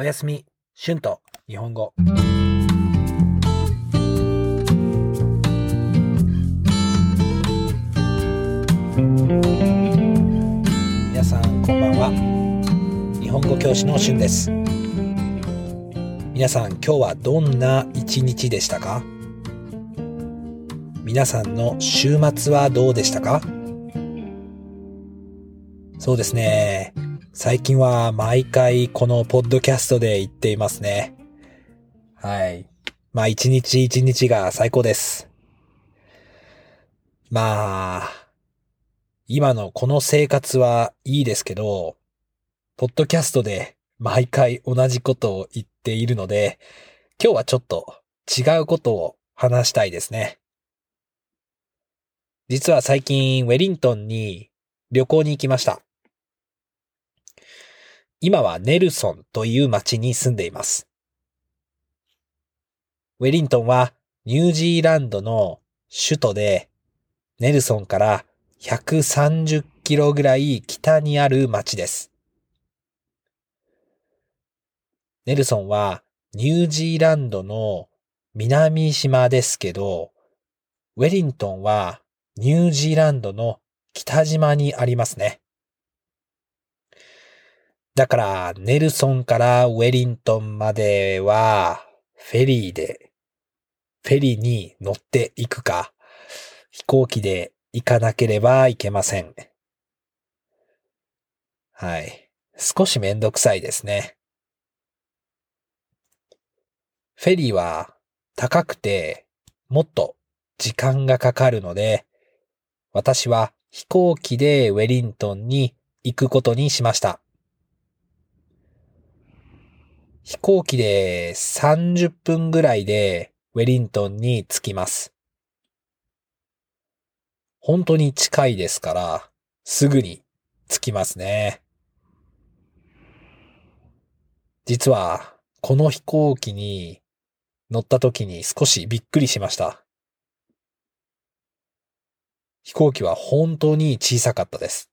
おやすみ、シュンと日本語。皆さん、こんばんは。日本語教師のシュンです。皆さん、今日はどんな一日でしたか？皆さんの週末はどうでしたか？そうですね。最近は毎回このポッドキャストで言っていますね。はい。まあ一日一日が最高です。まあ、今のこの生活はいいですけど、ポッドキャストで毎回同じことを言っているので、今日はちょっと違うことを話したいですね。実は最近ウェリントンに旅行に行きました。今はネルソンという町に住んでいます。ウェリントンはニュージーランドの首都で、ネルソンから130キロぐらい北にある町です。ネルソンはニュージーランドの南島ですけど、ウェリントンはニュージーランドの北島にありますね。だから、ネルソンからウェリントンまでは、フェリーで、フェリーに乗っていくか、飛行機で行かなければいけません。はい。少しめんどくさいですね。フェリーは高くて、もっと時間がかかるので、私は飛行機でウェリントンに行くことにしました。飛行機で30分ぐらいでウェリントンに着きます。本当に近いですから、すぐに着きますね。実は、この飛行機に乗った時に少しびっくりしました。飛行機は本当に小さかったです。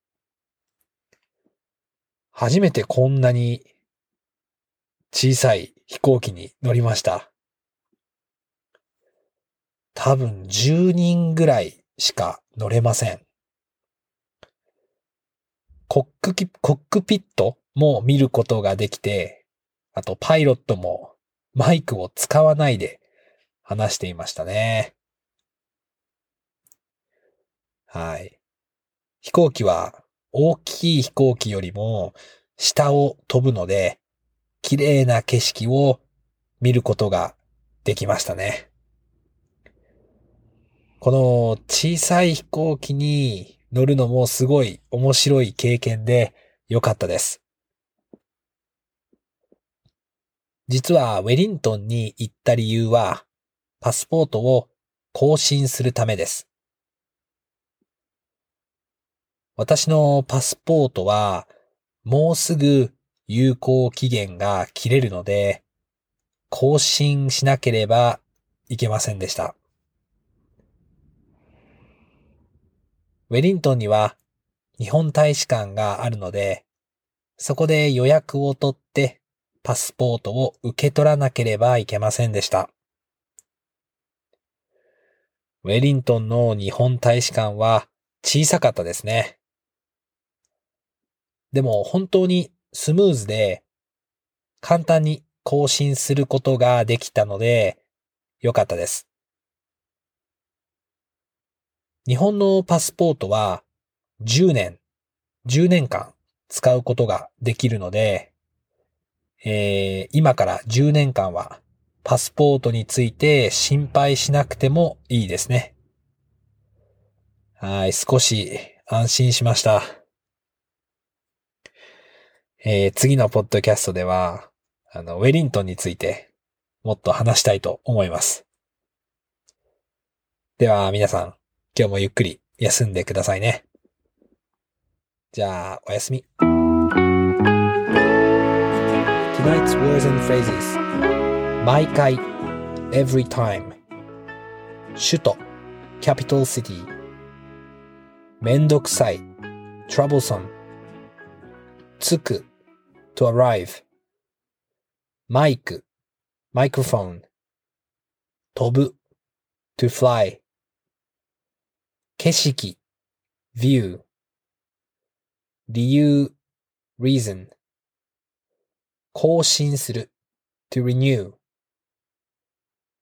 初めてこんなに小さい飛行機に乗りました。多分10人ぐらいしか乗れません。コックコックピットも見ることができて、あとパイロットもマイクを使わないで話していましたね。はい。飛行機は大きい飛行機よりも下を飛ぶので、綺麗な景色を見ることができましたね。この小さい飛行機に乗るのもすごい面白い経験で良かったです。実はウェリントンに行った理由はパスポートを更新するためです。私のパスポートはもうすぐ有効期限が切れるので、更新しなければいけませんでした。ウェリントンには日本大使館があるので、そこで予約を取ってパスポートを受け取らなければいけませんでした。ウェリントンの日本大使館は小さかったですね。でも本当にスムーズで簡単に更新することができたので良かったです。日本のパスポートは10年、10年間使うことができるので、えー、今から10年間はパスポートについて心配しなくてもいいですね。はい、少し安心しました。えー、次のポッドキャストでは、あの、ウェリントンについてもっと話したいと思います。では皆さん、今日もゆっくり休んでくださいね。じゃあ、おやすみ。Tonight's words and phrases 毎回 every time 首都 capital city めんどくさい troublesome 着く to arrive マイク、マイクフォン。飛ぶ、to fly。景色、view。理由、reason。更新する、to renew。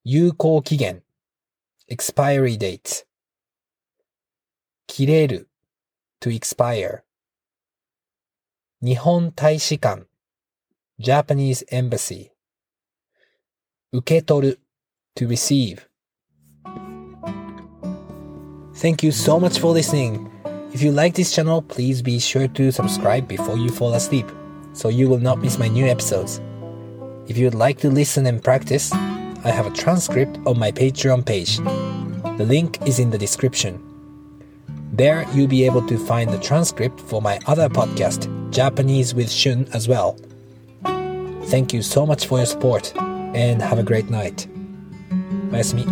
有効期限、expiry date。切れる、to expire。 日本大使館 Japanese Embassy 受け取る to receive Thank you so much for listening. If you like this channel, please be sure to subscribe before you fall asleep so you will not miss my new episodes. If you would like to listen and practice, I have a transcript on my Patreon page. The link is in the description. There you'll be able to find the transcript for my other podcast, Japanese with Shun, as well. Thank you so much for your support and have a great night. おやすみ。